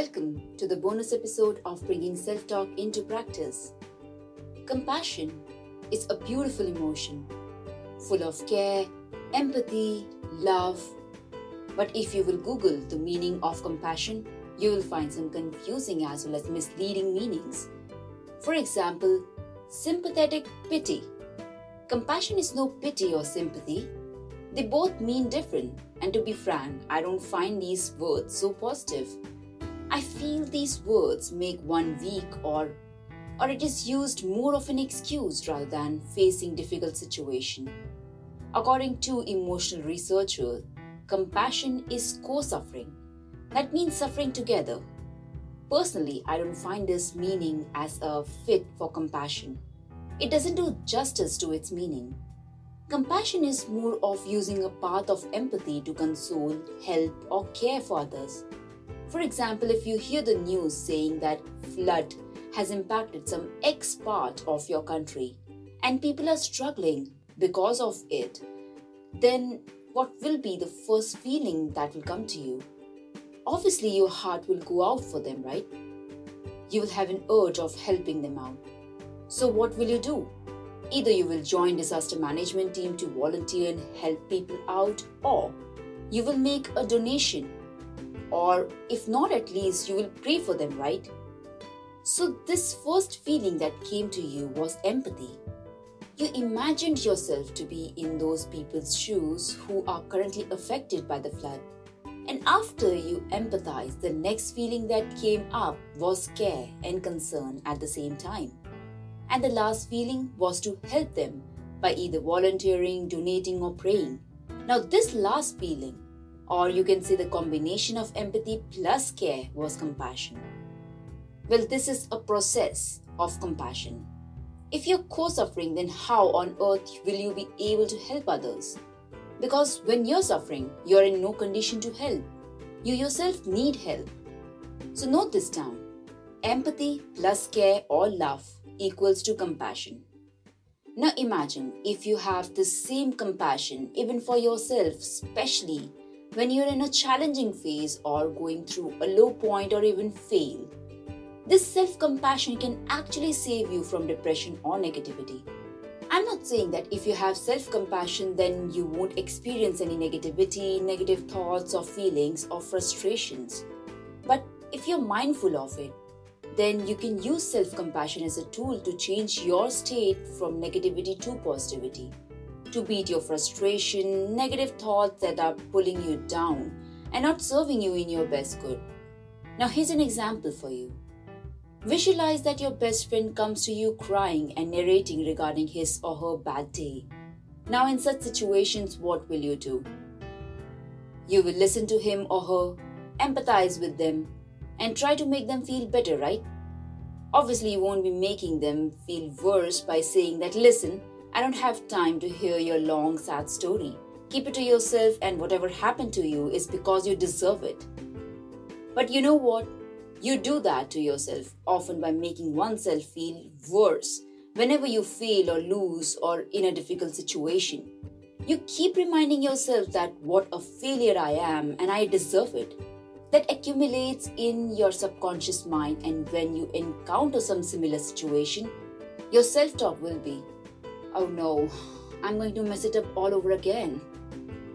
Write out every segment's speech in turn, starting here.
Welcome to the bonus episode of Bringing Self Talk into Practice. Compassion is a beautiful emotion, full of care, empathy, love. But if you will Google the meaning of compassion, you will find some confusing as well as misleading meanings. For example, sympathetic pity. Compassion is no pity or sympathy. They both mean different, and to be frank, I don't find these words so positive. I feel these words make one weak or or it is used more of an excuse rather than facing difficult situation. According to emotional researcher, compassion is co-suffering. That means suffering together. Personally, I don't find this meaning as a fit for compassion. It doesn't do justice to its meaning. Compassion is more of using a path of empathy to console, help, or care for others. For example, if you hear the news saying that flood has impacted some X part of your country and people are struggling because of it, then what will be the first feeling that will come to you? Obviously, your heart will go out for them, right? You will have an urge of helping them out. So, what will you do? Either you will join disaster management team to volunteer and help people out, or you will make a donation, or if not, at least you will pray for them, right? So, this first feeling that came to you was empathy. You imagined yourself to be in those people's shoes who are currently affected by the flood. And after you empathized, the next feeling that came up was care and concern at the same time. And the last feeling was to help them by either volunteering, donating, or praying. Now, this last feeling, or you can say the combination of empathy plus care, was compassion. Well, this is a process of compassion. If you're co suffering, then how on earth will you be able to help others? Because when you're suffering, you're in no condition to help. You yourself need help. So note this down empathy plus care or love equals to compassion. Now imagine if you have the same compassion even for yourself, especially when you're in a challenging phase or going through a low point or even fail. This self compassion can actually save you from depression or negativity. I'm not saying that if you have self compassion, then you won't experience any negativity, negative thoughts, or feelings, or frustrations. But if you're mindful of it, then you can use self compassion as a tool to change your state from negativity to positivity, to beat your frustration, negative thoughts that are pulling you down and not serving you in your best good. Now, here's an example for you. Visualize that your best friend comes to you crying and narrating regarding his or her bad day. Now, in such situations, what will you do? You will listen to him or her, empathize with them, and try to make them feel better, right? Obviously, you won't be making them feel worse by saying that, listen, I don't have time to hear your long, sad story. Keep it to yourself, and whatever happened to you is because you deserve it. But you know what? You do that to yourself, often by making oneself feel worse whenever you fail or lose or in a difficult situation. You keep reminding yourself that what a failure I am and I deserve it. That accumulates in your subconscious mind, and when you encounter some similar situation, your self talk will be, Oh no, I'm going to mess it up all over again.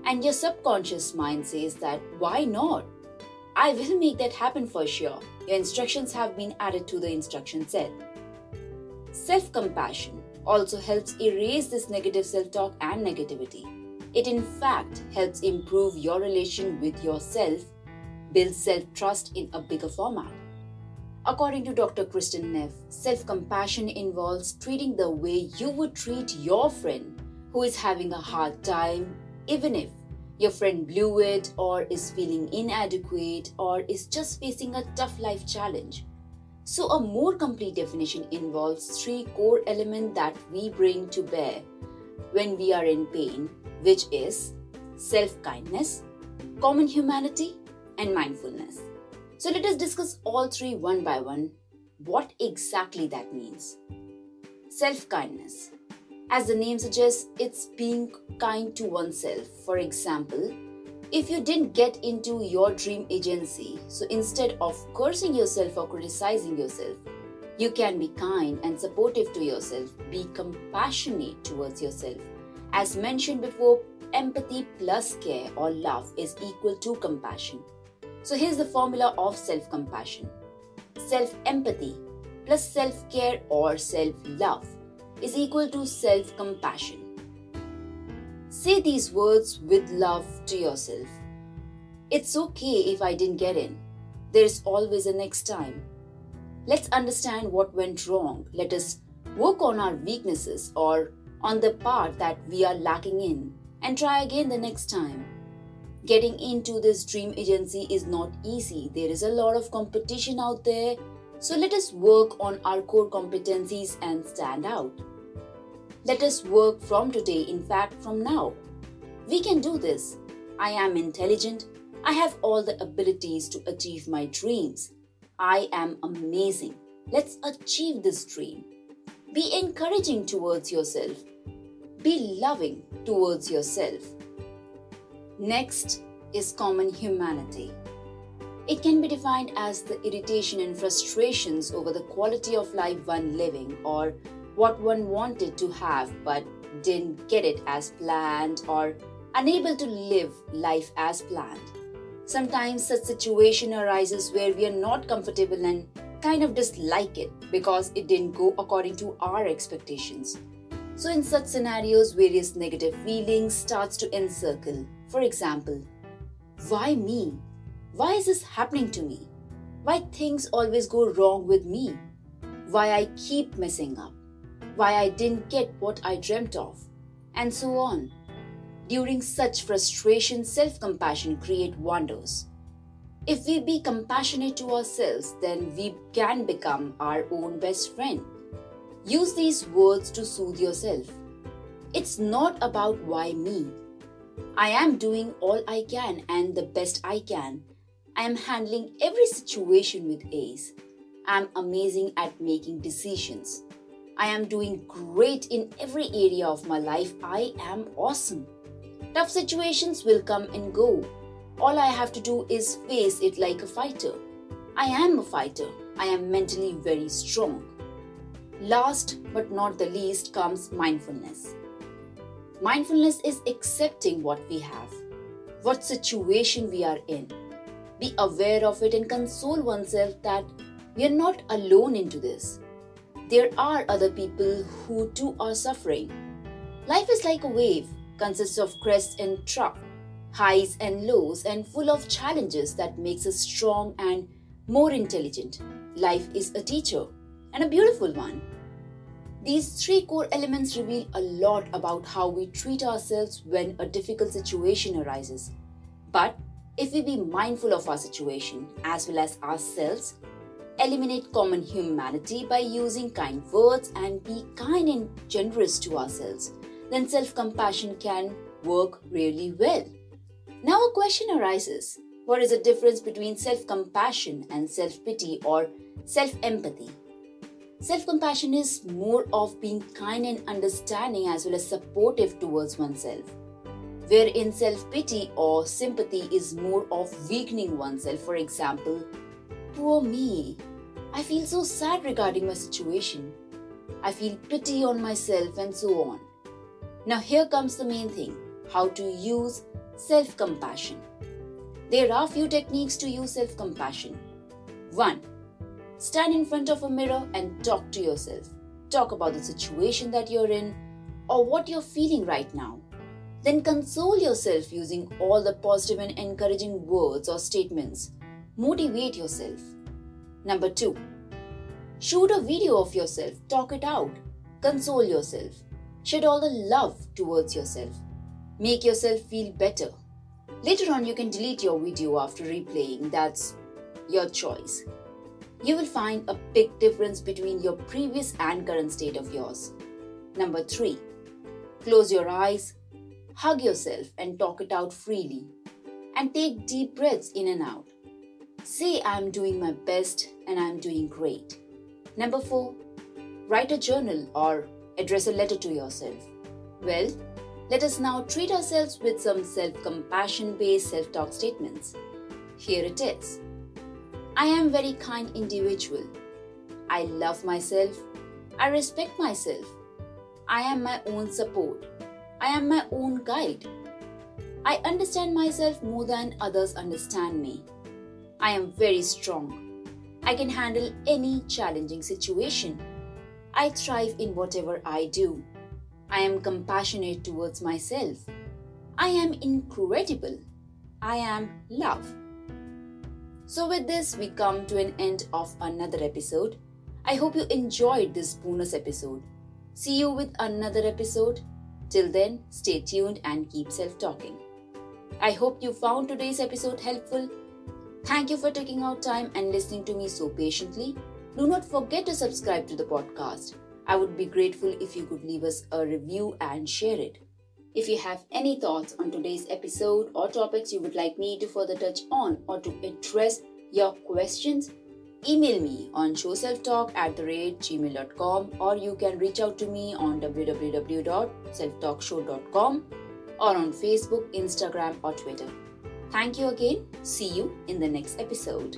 And your subconscious mind says that, Why not? I will make that happen for sure. Your instructions have been added to the instruction set. Self compassion also helps erase this negative self talk and negativity. It, in fact, helps improve your relation with yourself, build self trust in a bigger format. According to Dr. Kristin Neff, self compassion involves treating the way you would treat your friend who is having a hard time, even if your friend blew it, or is feeling inadequate, or is just facing a tough life challenge. So, a more complete definition involves three core elements that we bring to bear when we are in pain, which is self kindness, common humanity, and mindfulness. So, let us discuss all three one by one what exactly that means. Self kindness. As the name suggests, it's being kind to oneself. For example, If you didn't get into your dream agency, so instead of cursing yourself or criticizing yourself, you can be kind and supportive to yourself, be compassionate towards yourself. As mentioned before, empathy plus care or love is equal to compassion. So here's the formula of self compassion self empathy plus self care or self love is equal to self compassion. Say these words with love to yourself. It's okay if I didn't get in. There's always a next time. Let's understand what went wrong. Let us work on our weaknesses or on the part that we are lacking in and try again the next time. Getting into this dream agency is not easy. There is a lot of competition out there. So let us work on our core competencies and stand out. Let us work from today, in fact, from now. We can do this. I am intelligent. I have all the abilities to achieve my dreams. I am amazing. Let's achieve this dream. Be encouraging towards yourself. Be loving towards yourself. Next is common humanity. It can be defined as the irritation and frustrations over the quality of life one living or what one wanted to have but didn't get it as planned or unable to live life as planned. Sometimes such situation arises where we are not comfortable and kind of dislike it because it didn't go according to our expectations. So in such scenarios various negative feelings starts to encircle for example, why me? Why is this happening to me? Why things always go wrong with me? Why I keep messing up? Why I didn't get what I dreamt of? And so on. During such frustration, self compassion create wonders. If we be compassionate to ourselves, then we can become our own best friend. Use these words to soothe yourself. It's not about why me, I am doing all I can and the best I can. I am handling every situation with ace. I am amazing at making decisions. I am doing great in every area of my life. I am awesome. Tough situations will come and go. All I have to do is face it like a fighter. I am a fighter. I am mentally very strong. Last but not the least comes mindfulness. Mindfulness is accepting what we have, what situation we are in. Be aware of it and console oneself that we are not alone into this. There are other people who too are suffering. Life is like a wave, consists of crests and trough, highs and lows, and full of challenges that makes us strong and more intelligent. Life is a teacher and a beautiful one. These three core elements reveal a lot about how we treat ourselves when a difficult situation arises. But if we be mindful of our situation as well as ourselves, eliminate common humanity by using kind words and be kind and generous to ourselves, then self compassion can work really well. Now, a question arises what is the difference between self compassion and self pity or self empathy? Self compassion is more of being kind and understanding as well as supportive towards oneself. Wherein self pity or sympathy is more of weakening oneself. For example, poor me. I feel so sad regarding my situation. I feel pity on myself and so on. Now, here comes the main thing how to use self compassion. There are a few techniques to use self compassion. 1 Stand in front of a mirror and talk to yourself. Talk about the situation that you're in or what you're feeling right now. Then console yourself using all the positive and encouraging words or statements. Motivate yourself. Number two, shoot a video of yourself, talk it out, console yourself, shed all the love towards yourself, make yourself feel better. Later on, you can delete your video after replaying, that's your choice you will find a big difference between your previous and current state of yours. Number three, close your eyes, hug yourself, and talk it out freely. And take deep breaths in and out. Say, I'm doing my best and I'm doing great. Number four, write a journal or address a letter to yourself. Well, Let us now treat ourselves with some self compassion based self talk statements. Here it is I am very kind individual. I love myself. I respect myself. I am my own support. I am my own guide. I understand myself more than others understand me. I am very strong. I can handle any challenging situation. I thrive in whatever I do. I am compassionate towards myself. I am incredible. I am love. So, with this, we come to an end of another episode. I hope you enjoyed this bonus episode. See you with another episode. Till then, stay tuned and keep self talking. I hope you found today's episode helpful. Thank you for taking out time and listening to me so patiently. Do not forget to subscribe to the podcast. I would be grateful if you could leave us a review and share it. If you have any thoughts on today's episode or topics you would like me to further touch on or to address your questions, email me on showselftalk at the rate gmail.com or you can reach out to me on www.selftalkshow.com or on Facebook, Instagram, or Twitter. Thank you again. See you in the next episode.